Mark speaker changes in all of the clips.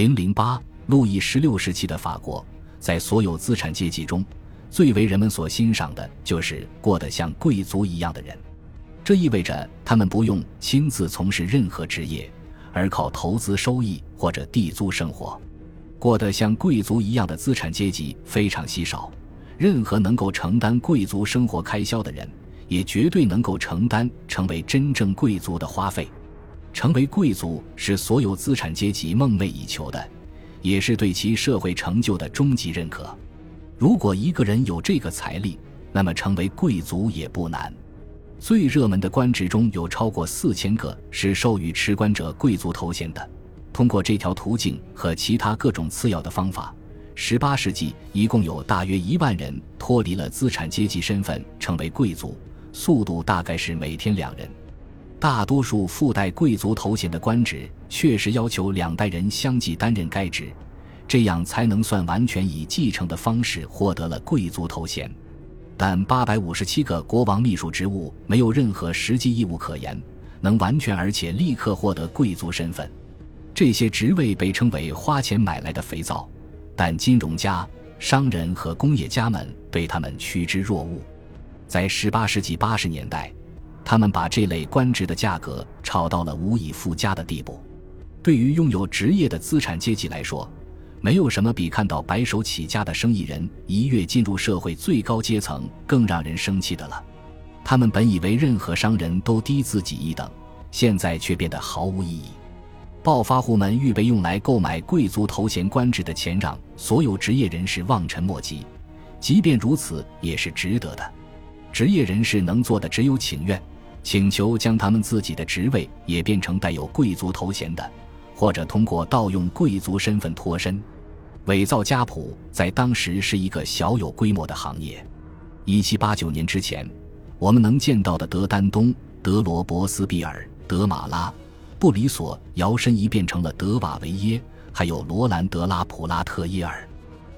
Speaker 1: 零零八，路易十六时期的法国，在所有资产阶级中，最为人们所欣赏的就是过得像贵族一样的人。这意味着他们不用亲自从事任何职业，而靠投资收益或者地租生活。过得像贵族一样的资产阶级非常稀少。任何能够承担贵族生活开销的人，也绝对能够承担成为真正贵族的花费。成为贵族是所有资产阶级梦寐以求的，也是对其社会成就的终极认可。如果一个人有这个财力，那么成为贵族也不难。最热门的官职中有超过四千个是授予持官者贵族头衔的。通过这条途径和其他各种次要的方法，十八世纪一共有大约一万人脱离了资产阶级身份，成为贵族，速度大概是每天两人。大多数附带贵族头衔的官职确实要求两代人相继担任该职，这样才能算完全以继承的方式获得了贵族头衔。但八百五十七个国王秘书职务没有任何实际义务可言，能完全而且立刻获得贵族身份。这些职位被称为花钱买来的肥皂，但金融家、商人和工业家们对他们趋之若鹜。在十八世纪八十年代，他们把这类官职的价格炒到了无以复加的地步。对于拥有职业的资产阶级来说，没有什么比看到白手起家的生意人一跃进入社会最高阶层更让人生气的了。他们本以为任何商人都低自己一等，现在却变得毫无意义。暴发户们预备用来购买贵族头衔官职的钱，让所有职业人士望尘莫及。即便如此，也是值得的。职业人士能做的只有请愿，请求将他们自己的职位也变成带有贵族头衔的。或者通过盗用贵族身份脱身，伪造家谱在当时是一个小有规模的行业。一七八九年之前，我们能见到的德丹东、德罗伯斯比尔、德马拉、布里索摇身一变成了德瓦维耶，还有罗兰德拉普拉特耶尔。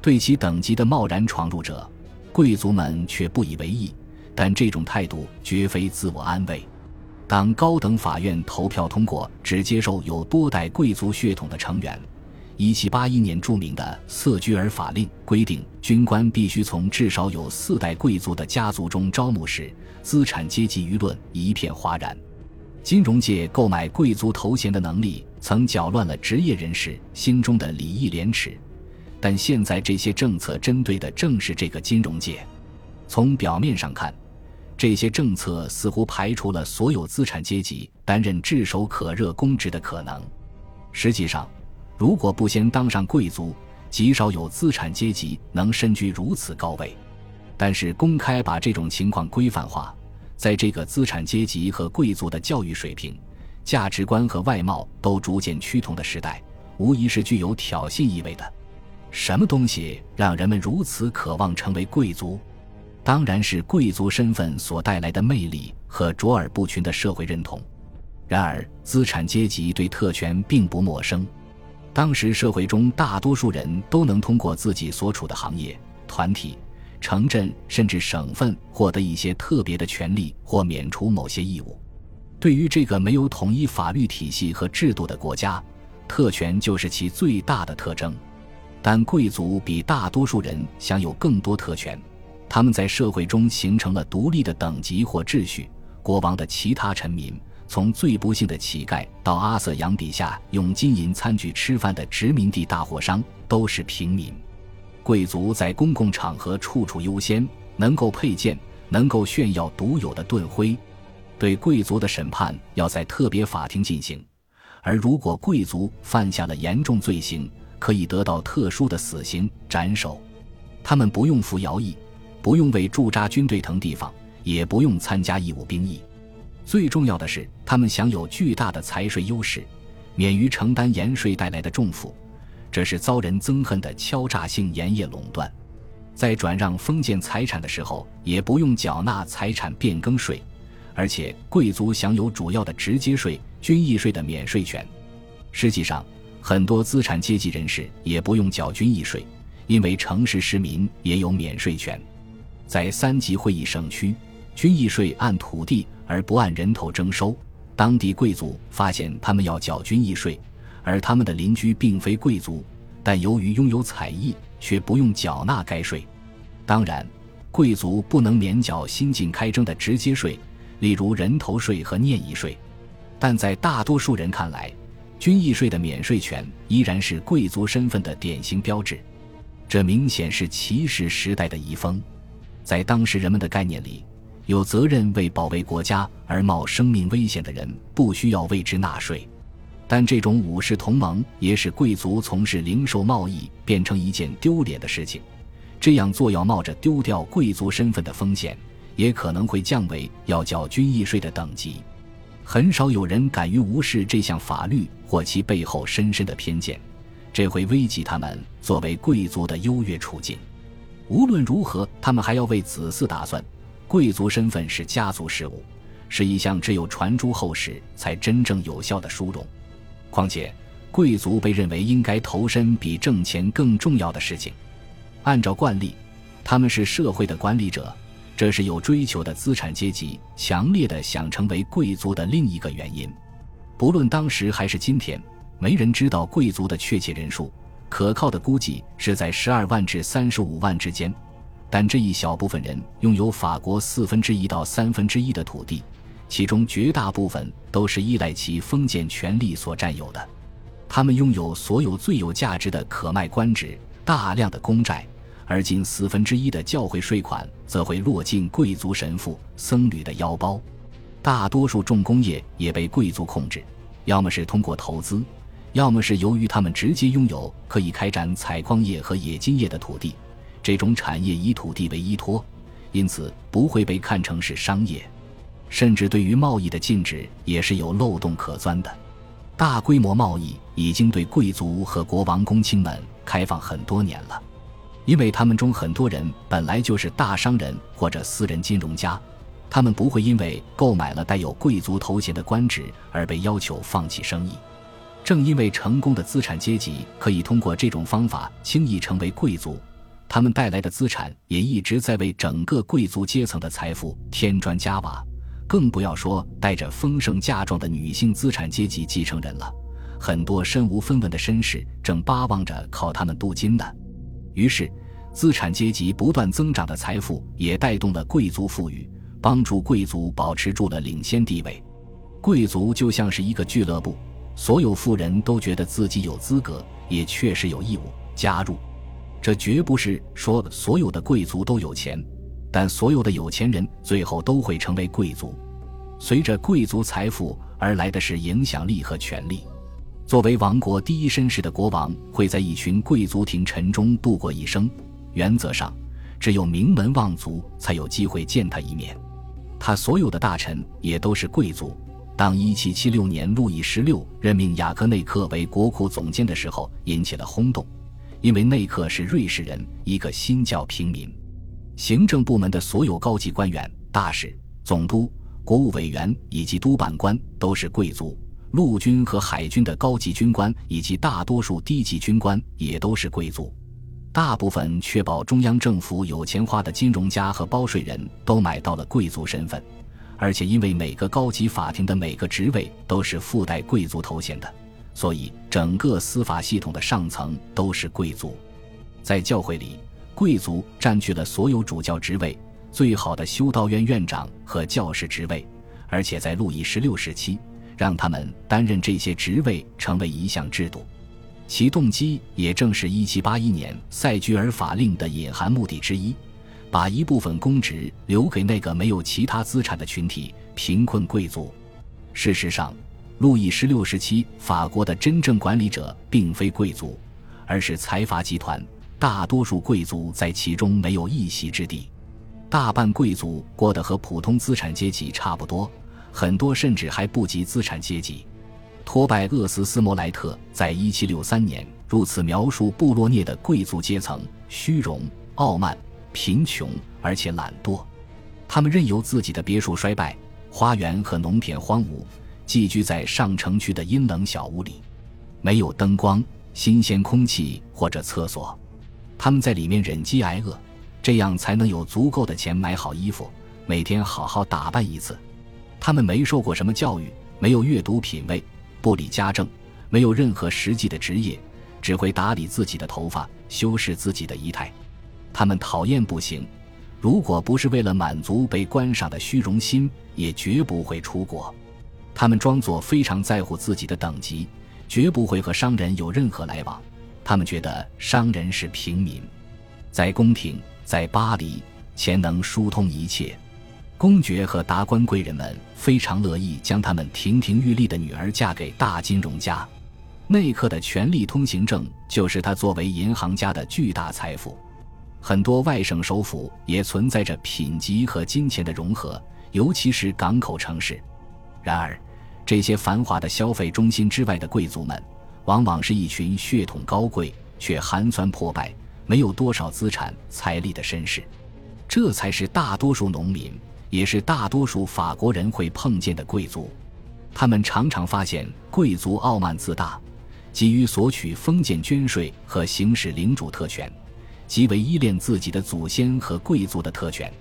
Speaker 1: 对其等级的贸然闯入者，贵族们却不以为意。但这种态度绝非自我安慰。当高等法院投票通过只接受有多代贵族血统的成员，1781年著名的瑟居尔法令规定，军官必须从至少有四代贵族的家族中招募时，资产阶级舆论一片哗然。金融界购买贵族头衔的能力曾搅乱了职业人士心中的礼义廉耻，但现在这些政策针对的正是这个金融界。从表面上看。这些政策似乎排除了所有资产阶级担任炙手可热公职的可能。实际上，如果不先当上贵族，极少有资产阶级能身居如此高位。但是，公开把这种情况规范化，在这个资产阶级和贵族的教育水平、价值观和外貌都逐渐趋同的时代，无疑是具有挑衅意味的。什么东西让人们如此渴望成为贵族？当然是贵族身份所带来的魅力和卓尔不群的社会认同。然而，资产阶级对特权并不陌生。当时社会中大多数人都能通过自己所处的行业、团体、城镇甚至省份获得一些特别的权利或免除某些义务。对于这个没有统一法律体系和制度的国家，特权就是其最大的特征。但贵族比大多数人享有更多特权。他们在社会中形成了独立的等级或秩序。国王的其他臣民，从最不幸的乞丐到阿瑟扬底下用金银餐具吃饭的殖民地大货商，都是平民。贵族在公共场合处处优先，能够佩剑，能够炫耀独有的盾徽。对贵族的审判要在特别法庭进行，而如果贵族犯下了严重罪行，可以得到特殊的死刑斩首。他们不用服徭役。不用为驻扎军队腾地方，也不用参加义务兵役。最重要的是，他们享有巨大的财税优势，免于承担盐税带来的重负。这是遭人憎恨的敲诈性盐业垄断。在转让封建财产的时候，也不用缴纳财产变更税，而且贵族享有主要的直接税——军役税的免税权。实际上，很多资产阶级人士也不用缴军役税，因为城市市民也有免税权。在三级会议省区，军役税按土地而不按人头征收。当地贵族发现他们要缴军役税，而他们的邻居并非贵族，但由于拥有采邑，却不用缴纳该税。当然，贵族不能免缴新近开征的直接税，例如人头税和念役税。但在大多数人看来，军役税的免税权依然是贵族身份的典型标志。这明显是骑士时代的遗风。在当时人们的概念里，有责任为保卫国家而冒生命危险的人不需要为之纳税。但这种武士同盟也使贵族从事零售贸易变成一件丢脸的事情。这样做要冒着丢掉贵族身份的风险，也可能会降为要缴军役税的等级。很少有人敢于无视这项法律或其背后深深的偏见，这会危及他们作为贵族的优越处境。无论如何，他们还要为子嗣打算。贵族身份是家族事务，是一项只有传诸后世才真正有效的殊荣。况且，贵族被认为应该投身比挣钱更重要的事情。按照惯例，他们是社会的管理者，这是有追求的资产阶级强烈的想成为贵族的另一个原因。不论当时还是今天，没人知道贵族的确切人数，可靠的估计是在十二万至三十五万之间。但这一小部分人拥有法国四分之一到三分之一的土地。其中绝大部分都是依赖其封建权力所占有的，他们拥有所有最有价值的可卖官职、大量的公债，而近四分之一的教会税款则会落进贵族神父、僧侣的腰包。大多数重工业也被贵族控制，要么是通过投资，要么是由于他们直接拥有可以开展采矿业和冶金业的土地。这种产业以土地为依托，因此不会被看成是商业。甚至对于贸易的禁止也是有漏洞可钻的。大规模贸易已经对贵族和国王公卿们开放很多年了，因为他们中很多人本来就是大商人或者私人金融家，他们不会因为购买了带有贵族头衔的官职而被要求放弃生意。正因为成功的资产阶级可以通过这种方法轻易成为贵族，他们带来的资产也一直在为整个贵族阶层的财富添砖加瓦。更不要说带着丰盛嫁妆的女性资产阶级继承人了，很多身无分文的绅士正巴望着靠他们镀金呢。于是，资产阶级不断增长的财富也带动了贵族富裕，帮助贵族保持住了领先地位。贵族就像是一个俱乐部，所有富人都觉得自己有资格，也确实有义务加入。这绝不是说所有的贵族都有钱。但所有的有钱人最后都会成为贵族，随着贵族财富而来的是影响力和权力。作为王国第一绅士的国王会在一群贵族廷臣中度过一生，原则上，只有名门望族才有机会见他一面。他所有的大臣也都是贵族。当1776年路易十六任命雅各内克为国库总监的时候，引起了轰动，因为内克是瑞士人，一个新教平民。行政部门的所有高级官员、大使、总督、国务委员以及督办官都是贵族；陆军和海军的高级军官以及大多数低级军官也都是贵族。大部分确保中央政府有钱花的金融家和包税人都买到了贵族身份，而且因为每个高级法庭的每个职位都是附带贵族头衔的，所以整个司法系统的上层都是贵族。在教会里。贵族占据了所有主教职位、最好的修道院院长和教士职位，而且在路易十六时期，让他们担任这些职位成为一项制度。其动机也正是1781年塞居尔法令的隐含目的之一：把一部分公职留给那个没有其他资产的群体——贫困贵族。事实上，路易十六时期法国的真正管理者并非贵族，而是财阀集团。大多数贵族在其中没有一席之地，大半贵族过得和普通资产阶级差不多，很多甚至还不及资产阶级。托拜厄斯斯摩莱特在一七六三年如此描述布洛涅的贵族阶层：虚荣、傲慢、贫穷，而且懒惰。他们任由自己的别墅衰败，花园和农田荒芜，寄居在上城区的阴冷小屋里，没有灯光、新鲜空气或者厕所。他们在里面忍饥挨饿，这样才能有足够的钱买好衣服，每天好好打扮一次。他们没受过什么教育，没有阅读品味，不理家政，没有任何实际的职业，只会打理自己的头发，修饰自己的仪态。他们讨厌不行，如果不是为了满足被观赏的虚荣心，也绝不会出国。他们装作非常在乎自己的等级，绝不会和商人有任何来往。他们觉得商人是平民。在宫廷，在巴黎，钱能疏通一切。公爵和达官贵人们非常乐意将他们亭亭玉立的女儿嫁给大金融家。内克的权力通行证就是他作为银行家的巨大财富。很多外省首府也存在着品级和金钱的融合，尤其是港口城市。然而，这些繁华的消费中心之外的贵族们，往往是一群血统高贵却寒酸破败、没有多少资产财力的绅士。这才是大多数农民，也是大多数法国人会碰见的贵族。他们常常发现，贵族傲慢自大，急于索取封建捐税和行使领主特权。极为依恋自己的祖先和贵族的特权。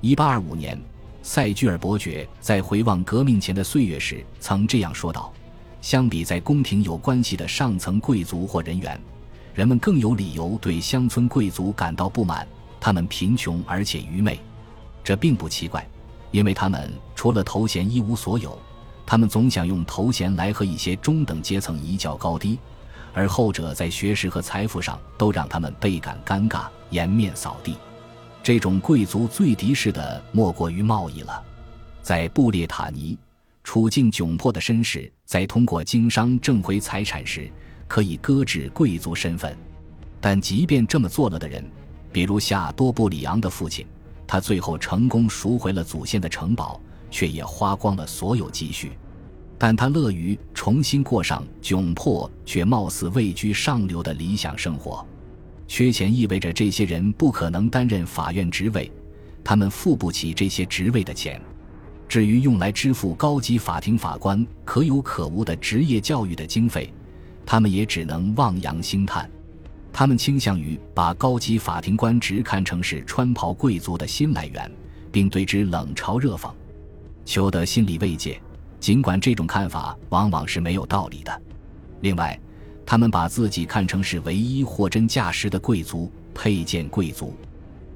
Speaker 1: 一八二五年，塞居尔伯爵在回望革命前的岁月时，曾这样说道：“相比在宫廷有关系的上层贵族或人员，人们更有理由对乡村贵族感到不满。他们贫穷而且愚昧，这并不奇怪，因为他们除了头衔一无所有。他们总想用头衔来和一些中等阶层一较高低。”而后者在学识和财富上都让他们倍感尴尬，颜面扫地。这种贵族最敌视的莫过于贸易了。在布列塔尼，处境窘迫的绅士在通过经商挣回财产时，可以搁置贵族身份。但即便这么做了的人，比如夏多布里昂的父亲，他最后成功赎回了祖先的城堡，却也花光了所有积蓄。但他乐于重新过上窘迫却貌似位居上流的理想生活。缺钱意味着这些人不可能担任法院职位，他们付不起这些职位的钱。至于用来支付高级法庭法官可有可无的职业教育的经费，他们也只能望洋兴叹。他们倾向于把高级法庭官职看成是穿袍贵族的新来源，并对之冷嘲热讽，求得心理慰藉。尽管这种看法往往是没有道理的，另外，他们把自己看成是唯一货真价实的贵族、佩剑贵族，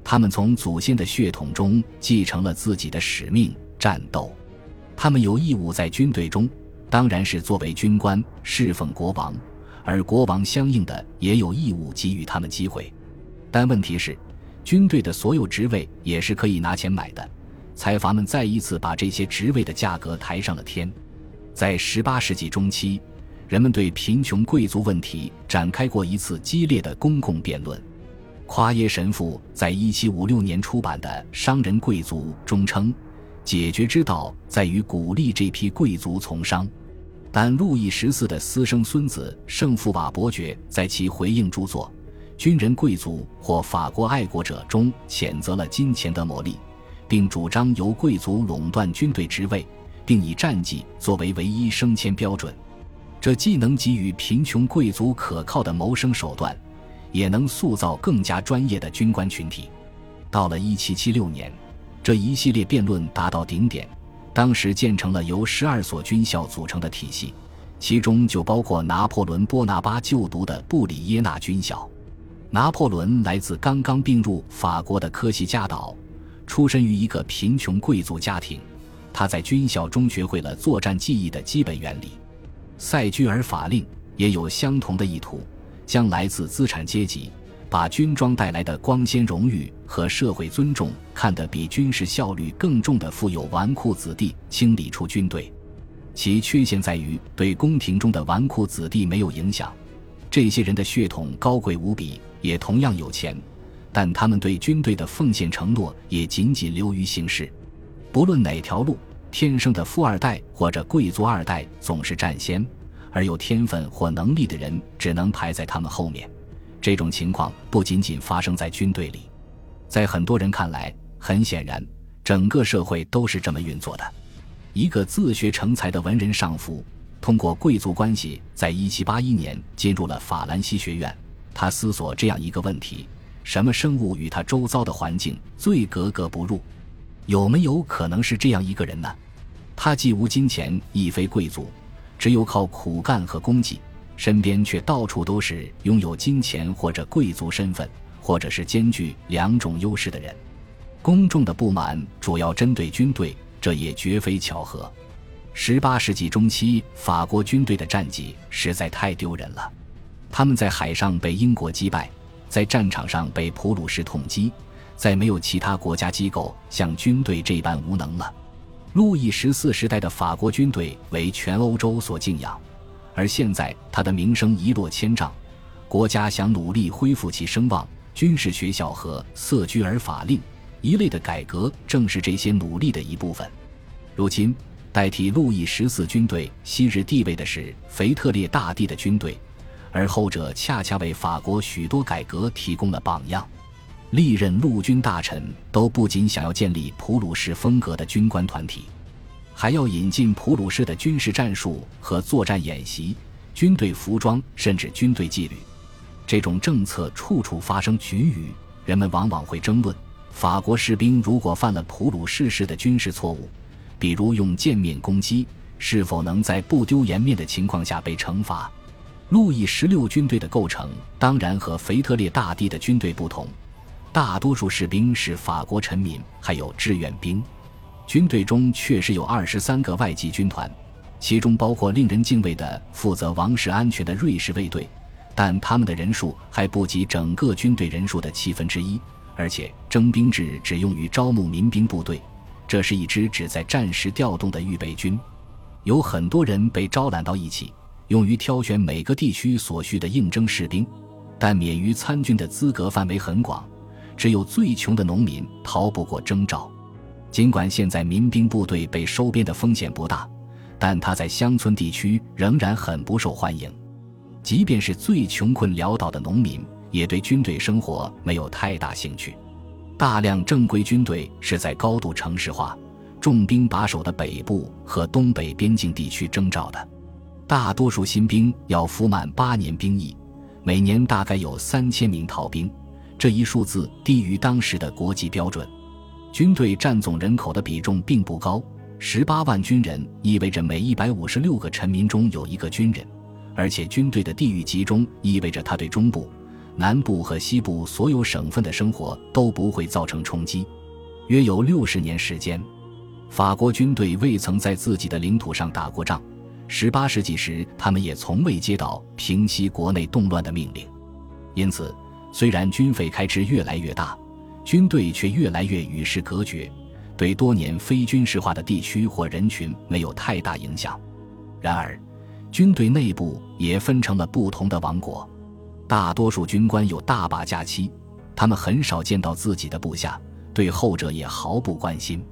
Speaker 1: 他们从祖先的血统中继承了自己的使命——战斗。他们有义务在军队中，当然是作为军官侍奉国王，而国王相应的也有义务给予他们机会。但问题是，军队的所有职位也是可以拿钱买的。财阀们再一次把这些职位的价格抬上了天。在18世纪中期，人们对贫穷贵族问题展开过一次激烈的公共辩论。夸耶神父在1756年出版的《商人贵族》中称，解决之道在于鼓励这批贵族从商。但路易十四的私生孙子圣父瓦伯爵在其回应著作《军人贵族或法国爱国者》中谴责了金钱的魔力。并主张由贵族垄断军队职位，并以战绩作为唯一升迁标准。这既能给予贫穷贵族可靠的谋生手段，也能塑造更加专业的军官群体。到了1776年，这一系列辩论达到顶点。当时建成了由十二所军校组成的体系，其中就包括拿破仑·波拿巴就读的布里耶纳军校。拿破仑来自刚刚并入法国的科西嘉岛。出身于一个贫穷贵族家庭，他在军校中学会了作战技艺的基本原理。塞居尔法令也有相同的意图，将来自资产阶级把军装带来的光鲜荣誉和社会尊重看得比军事效率更重的富有纨绔子弟清理出军队。其缺陷在于对宫廷中的纨绔子弟没有影响，这些人的血统高贵无比，也同样有钱。但他们对军队的奉献承诺也仅仅流于形式。不论哪条路，天生的富二代或者贵族二代总是占先，而有天分或能力的人只能排在他们后面。这种情况不仅仅发生在军队里，在很多人看来，很显然，整个社会都是这么运作的。一个自学成才的文人上夫，通过贵族关系，在1781年进入了法兰西学院。他思索这样一个问题。什么生物与他周遭的环境最格格不入？有没有可能是这样一个人呢？他既无金钱，亦非贵族，只有靠苦干和功绩，身边却到处都是拥有金钱或者贵族身份，或者是兼具两种优势的人。公众的不满主要针对军队，这也绝非巧合。十八世纪中期，法国军队的战绩实在太丢人了。他们在海上被英国击败，在战场上被普鲁士痛击，再没有其他国家机构像军队这般无能了。路易十四时代的法国军队为全欧洲所敬仰，而现在他的名声一落千丈，国家想努力恢复其声望。军事学校和色居尔法令一类的改革正是这些努力的一部分。如今。代替路易十四军队昔日地位的是腓特烈大帝的军队，而后者恰恰为法国许多改革提供了榜样。历任陆军大臣都不仅想要建立普鲁士风格的军官团体，还要引进普鲁士的军事战术和作战演习、军队服装，甚至军队纪律。这种政策处处发生局语，人们往往会争论：法国士兵如果犯了普鲁士式的军事错误。比如用剑面攻击，是否能在不丢颜面的情况下被惩罚？路易十六军队的构成当然和腓特烈大帝的军队不同，大多数士兵是法国臣民，还有志愿兵。军队中确实有二十三个外籍军团，其中包括令人敬畏的负责王室安全的瑞士卫队，但他们的人数还不及整个军队人数的七分之一，而且征兵制只用于招募民兵部队。这是一支只在战时调动的预备军，有很多人被招揽到一起，用于挑选每个地区所需的应征士兵，但免于参军的资格范围很广，只有最穷的农民逃不过征召。尽管现在民兵部队被收编的风险不大，但他在乡村地区仍然很不受欢迎。即便是最穷困潦倒的农民，也对军队生活没有太大兴趣。大量正规军队是在高度城市化、重兵把守的北部和东北边境地区征召的，大多数新兵要服满八年兵役，每年大概有三千名逃兵，这一数字低于当时的国际标准。军队占总人口的比重并不高，十八万军人意味着每一百五十六个臣民中有一个军人，而且军队的地域集中意味着他对中部。南部和西部所有省份的生活都不会造成冲击。约有六十年时间，法国军队未曾在自己的领土上打过仗。十八世纪时，他们也从未接到平息国内动乱的命令。因此，虽然军费开支越来越大，军队却越来越与世隔绝，对多年非军事化的地区或人群没有太大影响。然而，军队内部也分成了不同的王国。大多数军官有大把假期，他们很少见到自己的部下，对后者也毫不关心。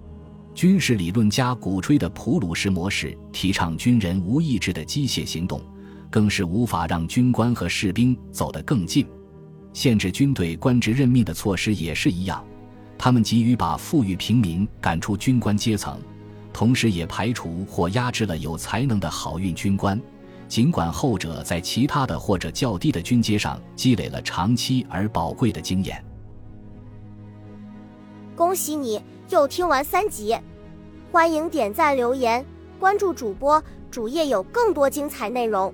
Speaker 1: 军事理论家鼓吹的普鲁士模式，提倡军人无意志的机械行动，更是无法让军官和士兵走得更近。限制军队官职任命的措施也是一样，他们急于把富裕平民赶出军官阶层，同时也排除或压制了有才能的好运军官。尽管后者在其他的或者较低的军阶上积累了长期而宝贵的经验。
Speaker 2: 恭喜你又听完三集，欢迎点赞、留言、关注主播，主页有更多精彩内容。